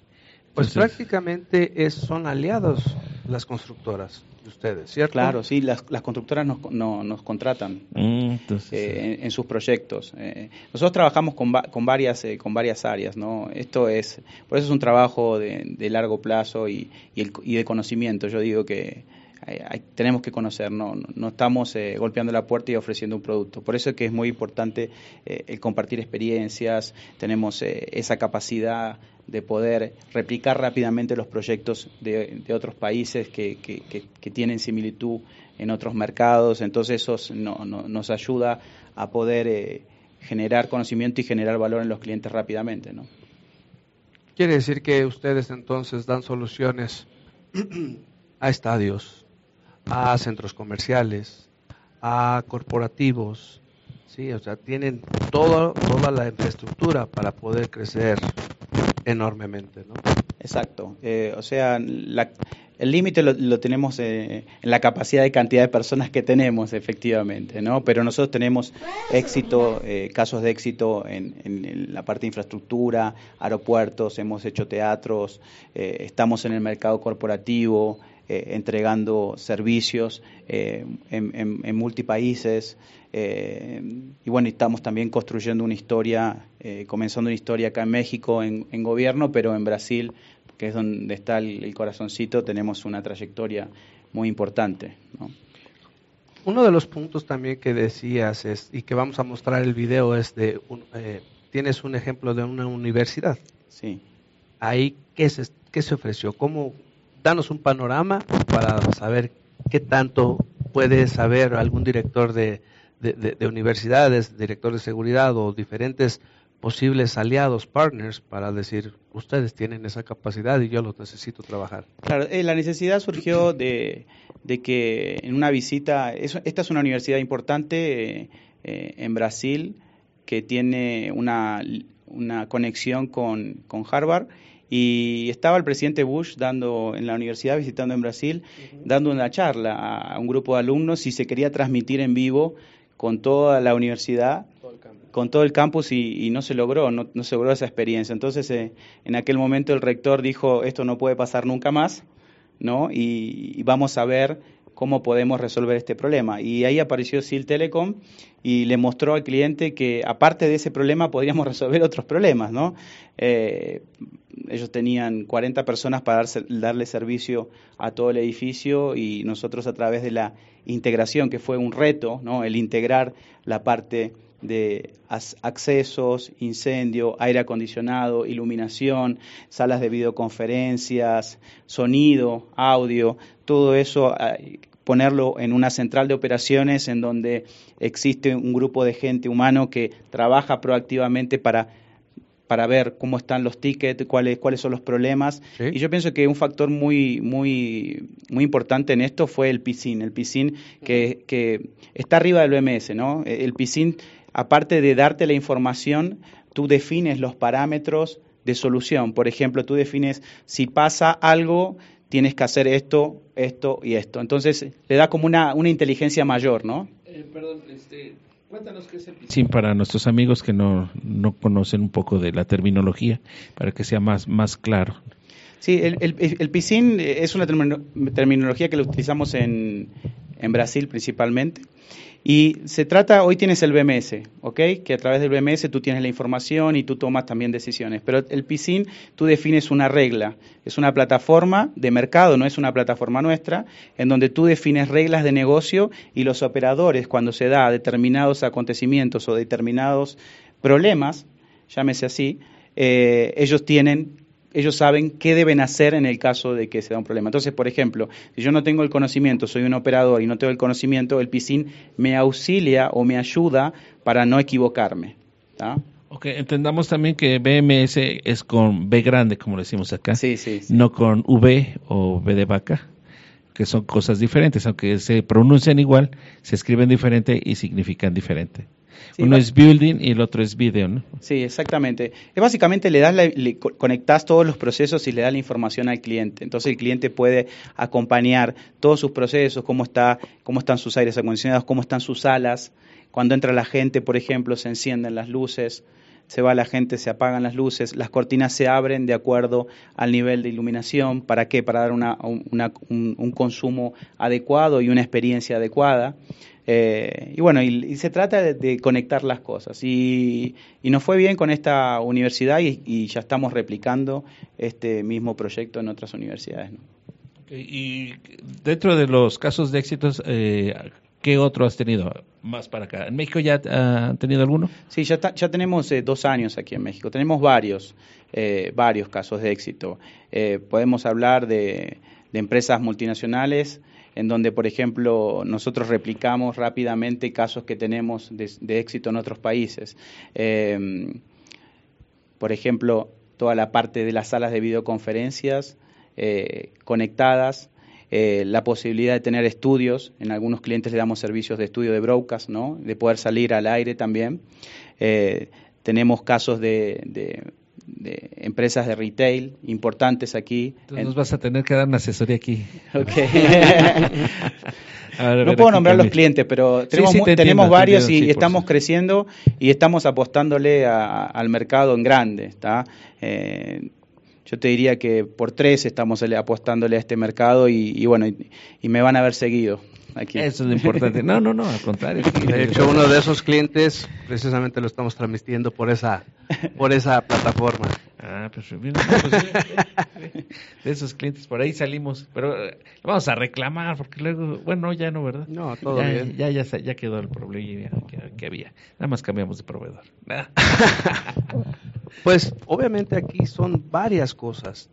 Pues prácticamente es, son aliados las constructoras de ustedes, ¿cierto?
Claro, sí, las, las constructoras nos, nos contratan mm, eh, en, sus proyectos. Eh, nosotros trabajamos con, con, varias, eh, con varias áreas, ¿no? Esto es, por eso es un trabajo de, de largo plazo y, y, el, y de conocimiento. Yo digo que tenemos que conocer, no, no estamos eh, golpeando la puerta y ofreciendo un producto. Por eso es que es muy importante eh, el compartir experiencias, tenemos esa capacidad de poder replicar rápidamente los proyectos de, otros países que, tienen similitud en otros mercados, entonces eso no, nos ayuda a poder generar conocimiento y generar valor en los clientes rápidamente.
Quiere decir que ustedes entonces dan soluciones a estadios, a centros comerciales, a corporativos, sí, o sea, tienen todo, toda la infraestructura para poder crecer enormemente, ¿no?
Exacto, eh, o sea, la, el límite lo, tenemos eh, en la capacidad de cantidad de personas que tenemos, efectivamente, ¿no? Pero nosotros tenemos éxito, eh, casos de éxito en, la parte de infraestructura, aeropuertos, hemos hecho teatros, eh, estamos en el mercado corporativo, entregando servicios en, en, multipaíses. y bueno, estamos también construyendo una historia, comenzando una historia acá en México en, en gobierno, pero en Brasil que es donde está el, corazoncito, tenemos una trayectoria muy importante.
Uno de los puntos también que decías es, y que vamos a mostrar el video es de, eh, tienes un ejemplo de una universidad.
Sí.
Ahí, ¿qué se, qué se ofreció? ¿Cómo, danos un panorama para saber qué tanto puede saber algún director de, de universidades, director de seguridad o diferentes posibles aliados, partners, para decir, ustedes tienen esa capacidad y yo los necesito trabajar.
Eh, la necesidad surgió de, que en una visita, esta es una universidad importante eh, en Brasil que tiene una, una conexión con, con, Harvard y estaba el presidente Bush dando en la universidad, visitando en Brasil, dando una charla a un grupo de alumnos y se quería transmitir en vivo con toda la universidad con todo el campus y, no se logró, no, se logró esa experiencia. Entonces, eh, en aquel momento el rector dijo, esto no puede pasar nunca más, ¿no? Y, vamos a ver cómo podemos resolver este problema. Y ahí apareció SIL Telecom y le mostró al cliente que aparte de ese problema podríamos resolver otros problemas, ¿no? Eh, ellos tenían 40 personas para darle servicio a todo el edificio y nosotros a través de la integración, que fue un reto, ¿no? El integrar la parte de accesos, incendio, aire acondicionado, iluminación, salas de videoconferencias, sonido, audio, todo eso ponerlo en una central de operaciones en donde existe un grupo de gente humano que trabaja proactivamente para para ver cómo están los tickets, cuáles, cuáles son los problemas. Y yo pienso que un factor muy, muy, muy importante en esto fue el PISIN. El PISIN que, que está arriba del OMS, ¿no? El PISIN aparte de darte la información, tú defines los parámetros de solución. Por ejemplo, tú defines si pasa algo, tienes que hacer esto, esto y esto. Entonces, le da como una, una inteligencia mayor, ¿no?
Eh, perdón, este, cuéntanos qué es el PISIN. Sí, para nuestros amigos que no, no conocen un poco de la terminología, para que sea más, más claro.
Sí, el, el, el PISIN es una terminología que lo utilizamos en, en Brasil principalmente. Y se trata, hoy tienes el BMS, ¿ok? Que a través del BMS tú tienes la información y tú tomas también decisiones. Pero el PISIN, tú defines una regla. Es una plataforma de mercado, no es una plataforma nuestra, en donde tú defines reglas de negocio y los operadores, cuando se da determinados acontecimientos o determinados problemas, llámese así, eh, ellos tienen ellos saben qué deben hacer en el caso de que se da un problema. Entonces, por ejemplo, si yo no tengo el conocimiento, soy un operador y no tengo el conocimiento, el PISIN me auxilia o me ayuda para no equivocarme.
Ok, entendamos también que BMS es con B grande, como decimos acá, sí, sí, no con V o B de vaca, que son cosas diferentes, aunque se pronuncian igual, se escriben diferente y significan diferente. Uno es building y el otro es video, ¿no?
Sí, exactamente. Es básicamente le das le conectas todos los procesos y le das la información al cliente. Entonces el cliente puede acompañar todos sus procesos, cómo está, cómo están sus aires acondicionados, cómo están sus salas. Cuando entra la gente, por ejemplo, se encienden las luces se va la gente, se apagan las luces, las cortinas se abren de acuerdo al nivel de iluminación. ¿Para qué? Para dar una, un, consumo adecuado y una experiencia adecuada. Eh, y bueno, y, se trata de, conectar las cosas. Y, y, nos fue bien con esta universidad y, ya estamos replicando este mismo proyecto en otras universidades.
Y dentro de los casos de éxitos, eh, ¿qué otro has tenido más para acá? ¿En México ya han tenido alguno?
Sí, ya, ya tenemos eh, dos años aquí en México. Tenemos varios, eh, varios casos de éxito. podemos hablar de, empresas multinacionales en donde, por ejemplo, nosotros replicamos rápidamente casos que tenemos de, éxito en otros países. por ejemplo, toda la parte de las salas de videoconferencias eh, conectadas, eh, la posibilidad de tener estudios, en algunos clientes le damos servicios de estudio de broadcast, ¿no? de poder salir al aire también. Eh, tenemos casos de, empresas de retail importantes aquí.
Entonces nos vas a tener que dar una asesoría aquí.
no puedo nombrar los clientes, pero tenemos, varios y estamos creciendo y estamos apostándole al mercado en grande. ¿está? Eh, yo te diría que por tres estamos apostándole a este mercado y, bueno, y, me van a haber seguido. Aquí.
Eso es lo importante. No, no, no, al contrario.
De hecho, uno de esos clientes precisamente lo estamos transmitiendo por esa, por esa plataforma. Ah, pues, pues
de esos clientes por ahí salimos, pero eh, vamos a reclamar porque luego, bueno, ya no, ¿verdad?
No, todo
ya,
bien.
Ya, ya, ya quedó el problema que, había. Nada más cambiamos de proveedor.
pues obviamente aquí son varias cosas.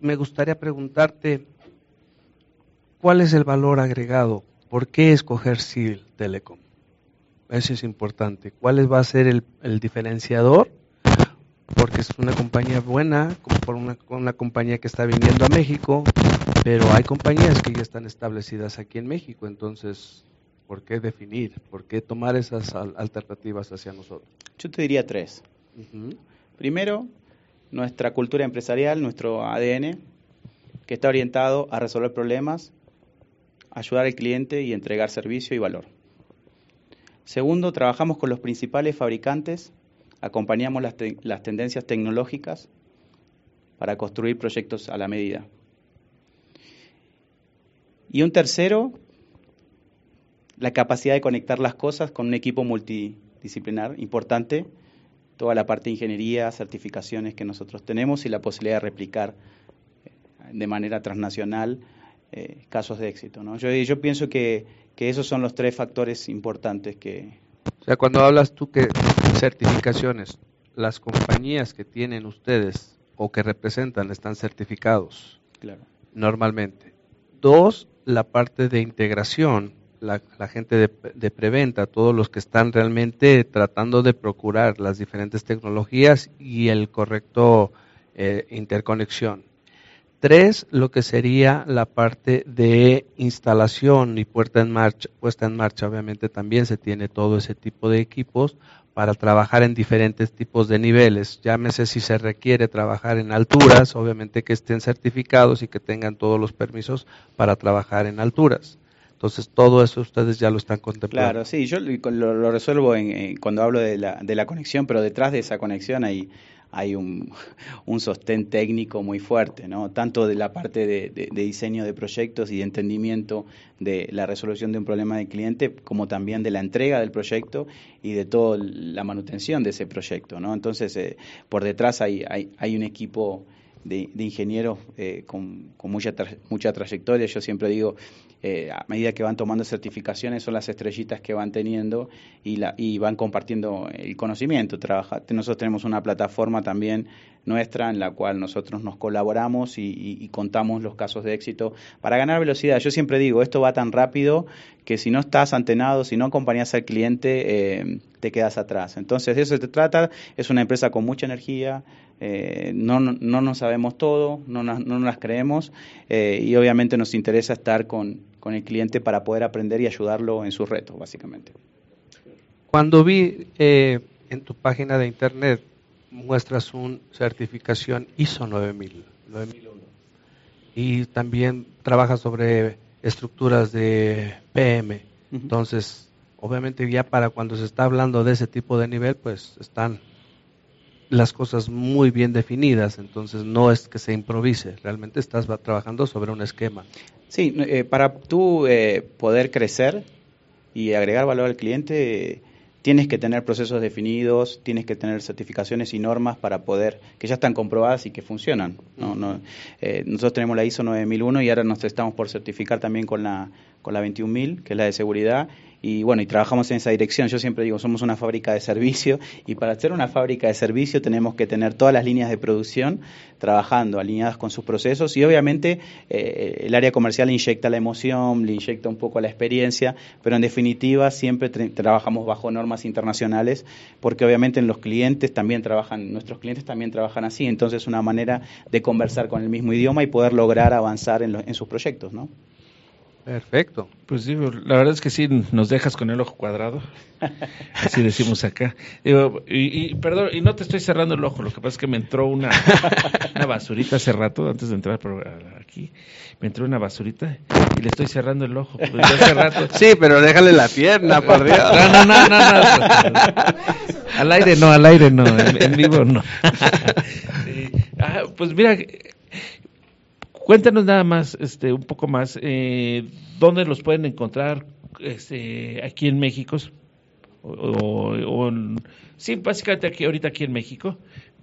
Me gustaría preguntarte, ¿cuál es el valor agregado? ¿Por qué escoger SIL Telecom? Eso es importante. ¿Cuál va a ser el, el diferenciador? porque es una compañía buena, como por una, una compañía que está viniendo a México, pero hay compañías que ya están establecidas aquí en México, entonces, ¿por qué definir? ¿Por qué tomar esas alternativas hacia nosotros?
Yo te diría tres. Primero, nuestra cultura empresarial, nuestro ADN, que está orientado a resolver problemas, ayudar al cliente y entregar servicio y valor. Segundo, trabajamos con los principales fabricantes acompañamos las, tendencias tecnológicas para construir proyectos a la medida. Y un tercero, la capacidad de conectar las cosas con un equipo multidisciplinar importante, toda la parte de ingeniería, certificaciones que nosotros tenemos y la posibilidad de replicar eh, de manera transnacional eh, casos de éxito. ¿no? Yo, yo pienso que, que esos son los tres factores importantes que...
O sea, cuando hablas tú que certificaciones. Las compañías que tienen ustedes o que representan están certificados.
Claro.
Normalmente. Dos, la parte de integración, la, gente de, preventa, todos los que están realmente tratando de procurar las diferentes tecnologías y el correcto eh, interconexión. Tres, lo que sería la parte de instalación y puesta en marcha. Puesta en marcha, obviamente, también se tiene todo ese tipo de equipos para trabajar en diferentes tipos de niveles. Llámese si se requiere trabajar en alturas, obviamente que estén certificados y que tengan todos los permisos para trabajar en alturas. Entonces, todo eso ustedes ya lo están contemplando.
Claro, sí, yo lo, resuelvo en, cuando hablo de la, de la conexión, pero detrás de esa conexión hay, hay un, un, sostén técnico muy fuerte, ¿no? tanto de la parte de, diseño de proyectos y de entendimiento de la resolución de un problema del cliente, como también de la entrega del proyecto y de toda la manutención de ese proyecto. ¿no? Entonces, eh, por detrás hay, hay, hay un equipo de, ingenieros eh, con, mucha, mucha trayectoria. Yo siempre digo, eh, a medida que van tomando certificaciones, son las estrellitas que van teniendo y, la, y van compartiendo el conocimiento. Trabaja, nosotros tenemos una plataforma también nuestra en la cual nosotros nos colaboramos y, contamos los casos de éxito para ganar velocidad. Yo siempre digo, esto va tan rápido que si no estás antenado, si no acompañas al cliente, eh, te quedas atrás. Entonces, de eso se trata. Es una empresa con mucha energía, eh, no, no nos sabemos todo, no, no nos las creemos eh, y obviamente nos interesa estar con, con, el cliente para poder aprender y ayudarlo en sus retos, básicamente.
Cuando vi eh, en tu página de internet muestras una certificación ISO 9000, 9001 y también trabajas sobre estructuras de PM. Entonces, obviamente ya para cuando se está hablando de ese tipo de nivel, pues están las cosas muy bien definidas, entonces no es que se improvise, realmente estás trabajando sobre un esquema.
Sí, eh, para tú eh, poder crecer y agregar valor al cliente, tienes que tener procesos definidos, tienes que tener certificaciones y normas para poder, que ya están comprobadas y que funcionan. ¿no? No, eh, nosotros tenemos la ISO 9001 y ahora nos estamos por certificar también con la, con la 21000, que es la de seguridad, y bueno, y trabajamos en esa dirección. Yo siempre digo, somos una fábrica de servicio y para ser una fábrica de servicio tenemos que tener todas las líneas de producción trabajando, alineadas con sus procesos y obviamente eh, el área comercial inyecta la emoción, le inyecta un poco la experiencia, pero en definitiva siempre trabajamos bajo normas internacionales porque obviamente en los clientes también trabajan, nuestros clientes también trabajan así, entonces es una manera de conversar con el mismo idioma y poder lograr avanzar en, en sus proyectos, ¿no?
Perfecto.
Pues digo, la verdad es que sí, nos dejas con el ojo cuadrado, así decimos acá. Digo, y, perdón, y no te estoy cerrando el ojo, lo que pasa es que me entró una, una basurita hace rato, antes de entrar aquí, me entró una basurita y le estoy cerrando el ojo. Pues, hace
rato. Sí, pero déjale la pierna, por Dios.
No, no, no, no, Al aire no, al aire no, en, vivo no. Ah, pues mira, Cuéntanos nada más, este, un poco más, eh, ¿dónde los pueden encontrar este, aquí en México? O, sí, básicamente aquí, ahorita aquí en México,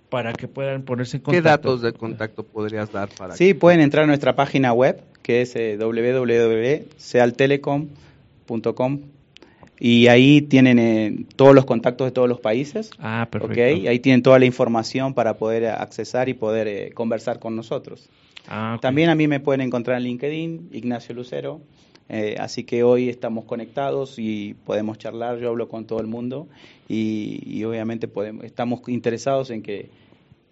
para que puedan ponerse en contacto.
¿Qué datos de contacto podrías dar para?
Sí, pueden entrar a nuestra página web, que es eh, www.sealtelecom.com y ahí tienen eh, todos los contactos de todos los países.
Ah, perfecto.
Y ahí tienen toda la información para poder accesar y poder eh, conversar con nosotros. Ah, También a mí me pueden encontrar en LinkedIn, Ignacio Lucero. Eh, así que hoy estamos conectados y podemos charlar. Yo hablo con todo el mundo y, obviamente podemos, estamos interesados en que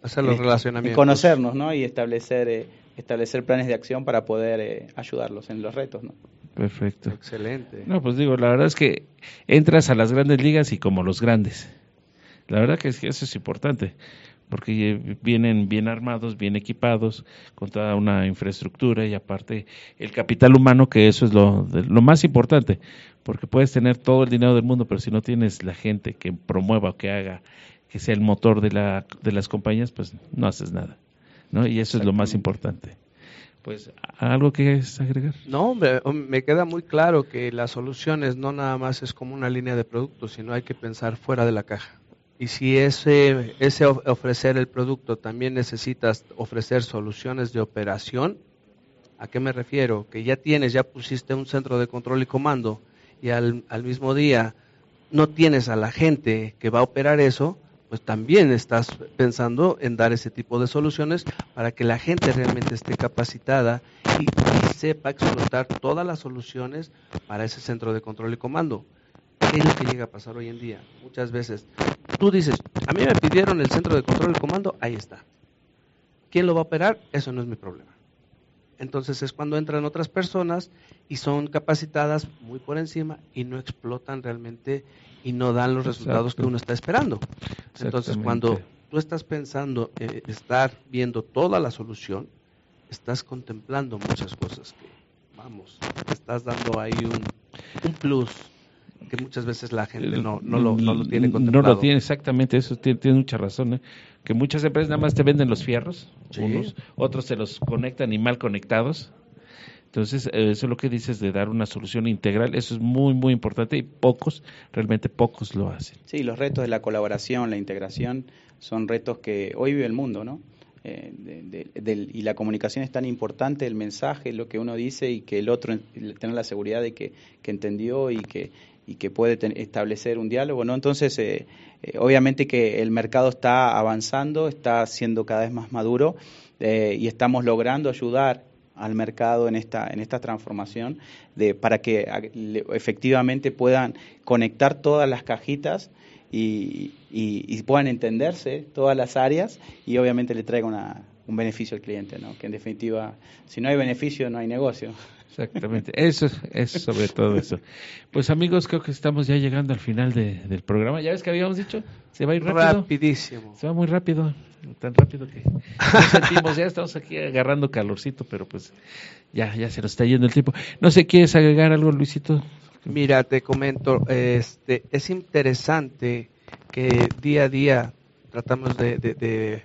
hacer los relacionamientos,
conocernos, ¿no? Y establecer eh, establecer planes de acción para poder eh, ayudarlos en los retos, ¿no?
Perfecto.
Excelente.
No, pues digo, la verdad es que entras a las grandes ligas y como los grandes. La verdad que eso es importante porque vienen bien armados, bien equipados, con toda una infraestructura y aparte el capital humano, que eso es lo, lo más importante, porque puedes tener todo el dinero del mundo, pero si no tienes la gente que promueva o que haga, que sea el motor de, la, de las compañías, pues no haces nada. ¿no? Y eso es lo más importante. Pues, ¿algo que agregar?
No, hombre, me queda muy claro que las soluciones no nada más es como una línea de productos, sino hay que pensar fuera de la caja. Y si ese, ese ofrecer el producto también necesitas ofrecer soluciones de operación, ¿a qué me refiero? Que ya tienes, ya pusiste un centro de control y comando y al, al mismo día no tienes a la gente que va a operar eso, pues también estás pensando en dar ese tipo de soluciones para que la gente realmente esté capacitada y, sepa explotar todas las soluciones para ese centro de control y comando. ¿Qué es lo que llega a pasar hoy en día? Muchas veces tú dices, a mí me pidieron el centro de control y comando, ahí está. ¿Quién lo va a operar? Eso no es mi problema. Entonces es cuando entran otras personas y son capacitadas muy por encima y no explotan realmente y no dan los resultados que uno está esperando. Entonces cuando tú estás pensando en estar viendo toda la solución, estás contemplando muchas cosas que, vamos, estás dando ahí un, un plus que muchas veces la gente no, no, lo, no lo tiene contemplado.
No lo tiene exactamente, eso tiene, mucha razón. ¿eh? Que muchas empresas nada más te venden los fierros, unos, otros se los conectan y mal conectados. Entonces, eso es lo que dices de dar una solución integral, eso es muy, muy importante y pocos, realmente pocos lo hacen.
Sí, los retos de la colaboración, la integración, son retos que hoy vive el mundo, ¿no? Eh, y la comunicación es tan importante, el mensaje, lo que uno dice y que el otro tener la seguridad de que, que entendió y que, y que puede establecer un diálogo, ¿no? Entonces, eh, eh, obviamente que el mercado está avanzando, está siendo cada vez más maduro eh, y estamos logrando ayudar al mercado en esta en esta transformación de para que efectivamente puedan conectar todas las cajitas y, y, puedan entenderse todas las áreas y obviamente le traiga una, un beneficio al cliente, ¿no? Que en definitiva, si no hay beneficio, no hay negocio.
Exactamente, eso es sobre todo eso. Pues amigos, creo que estamos ya llegando al final del programa. Ya ves que habíamos dicho, se va a ir rápido.
Rapidísimo.
Se va muy rápido, tan rápido que nos sentimos, ya estamos aquí agarrando calorcito, pero pues ya, ya se nos está yendo el tiempo. No sé, ¿quieres agregar algo, Luisito?
Mira, te comento, este, es interesante que día a día tratamos de, de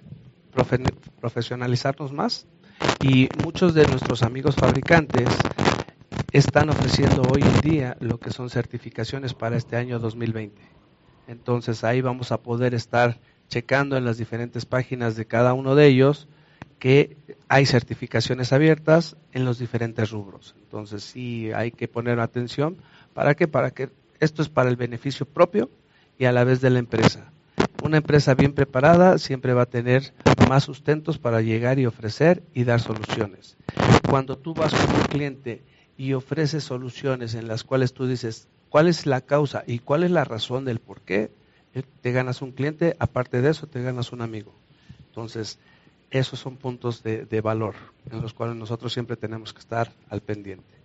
profesionalizarnos más y muchos de nuestros amigos fabricantes están ofreciendo hoy en día lo que son certificaciones para este año 2020. Entonces ahí vamos a poder estar checando en las diferentes páginas de cada uno de ellos que hay certificaciones abiertas en los diferentes rubros. Entonces sí hay que poner atención. ¿Para qué? Para que esto es para el beneficio propio y a la vez de la empresa. Una empresa bien preparada siempre va a tener más sustentos para llegar y ofrecer y dar soluciones. Cuando tú vas con un cliente y ofreces soluciones en las cuales tú dices cuál es la causa y cuál es la razón del por qué, eh, te ganas un cliente, aparte de eso te ganas un amigo. Entonces, esos son puntos de, de valor en los cuales nosotros siempre tenemos que estar al pendiente.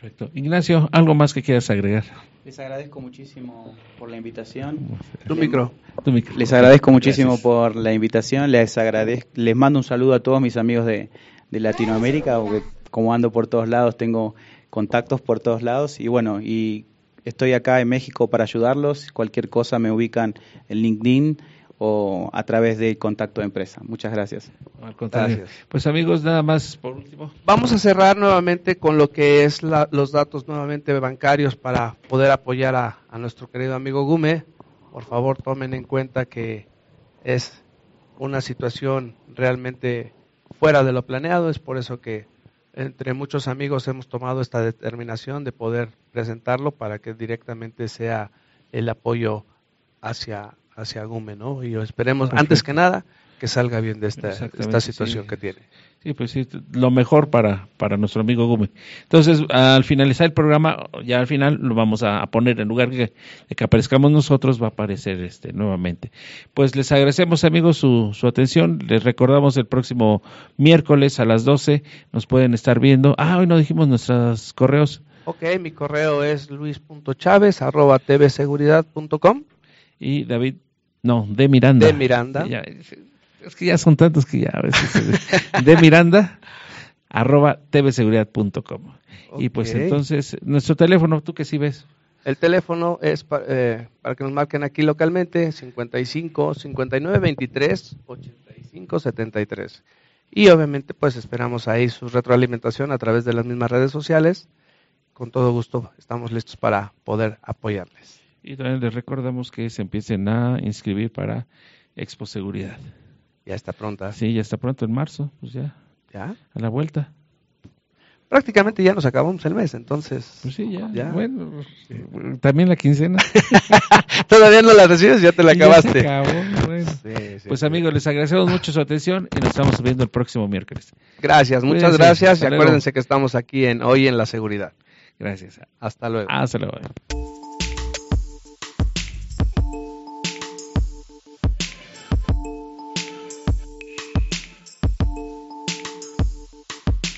Perfecto. Ignacio, ¿algo más que quieras agregar?
Les agradezco muchísimo por la invitación.
Tu micro.
Tu micro. Les agradezco muchísimo por la invitación. Les agradezco, les mando un saludo a todos mis amigos de, de Latinoamérica, porque como ando por todos lados, tengo contactos por todos lados. Y bueno, y estoy acá en México para ayudarlos. Cualquier cosa me ubican en LinkedIn o a través del contacto de empresa. Muchas gracias.
Gracias. Pues amigos, nada más por último.
Vamos a cerrar nuevamente con lo que es los datos nuevamente bancarios para poder apoyar a, a nuestro querido amigo Gume. Por favor, tomen en cuenta que es una situación realmente fuera de lo planeado. Es por eso que entre muchos amigos hemos tomado esta determinación de poder presentarlo para que directamente sea el apoyo hacia hacia Gume, ¿no? Y esperemos, antes que nada, que salga bien de esta, esta situación que tiene.
Sí, pues sí, lo mejor para, para nuestro amigo Gume. Entonces, al finalizar el programa, ya al final lo vamos a, poner en lugar de, que aparezcamos nosotros, va a aparecer este nuevamente. Pues les agradecemos, amigos, su, su atención. Les recordamos el próximo miércoles a las 12 nos pueden estar viendo. Ah, hoy no dijimos nuestros correos.
Ok, mi correo es luis.chaves arroba tvseguridad.com.
Y David no, de Miranda.
De Miranda.
es que ya son tantos que ya a veces. de Miranda, arroba tvseguridad.com. Y pues entonces, nuestro teléfono, ¿tú qué sí ves?
El teléfono es eh, para que nos marquen aquí localmente, 55 59 23 85 73. Y obviamente pues esperamos ahí su retroalimentación a través de las mismas redes sociales. Con todo gusto estamos listos para poder apoyarles.
Y también les recordamos que se empiecen a inscribir para Expo Seguridad.
Ya está pronta.
Sí, ya está pronto en marzo, pues ya.
¿Ya?
A la vuelta.
Prácticamente ya nos acabamos el mes, entonces.
Pues sí, ya. Bueno, también la quincena.
Todavía no la recibes, ya te la acabaste.
pues amigos, les agradecemos mucho su atención y nos estamos viendo el próximo miércoles.
Gracias, muchas gracias y acuérdense que estamos aquí en Hoy en la Seguridad.
Gracias.
Hasta luego.
Hasta luego.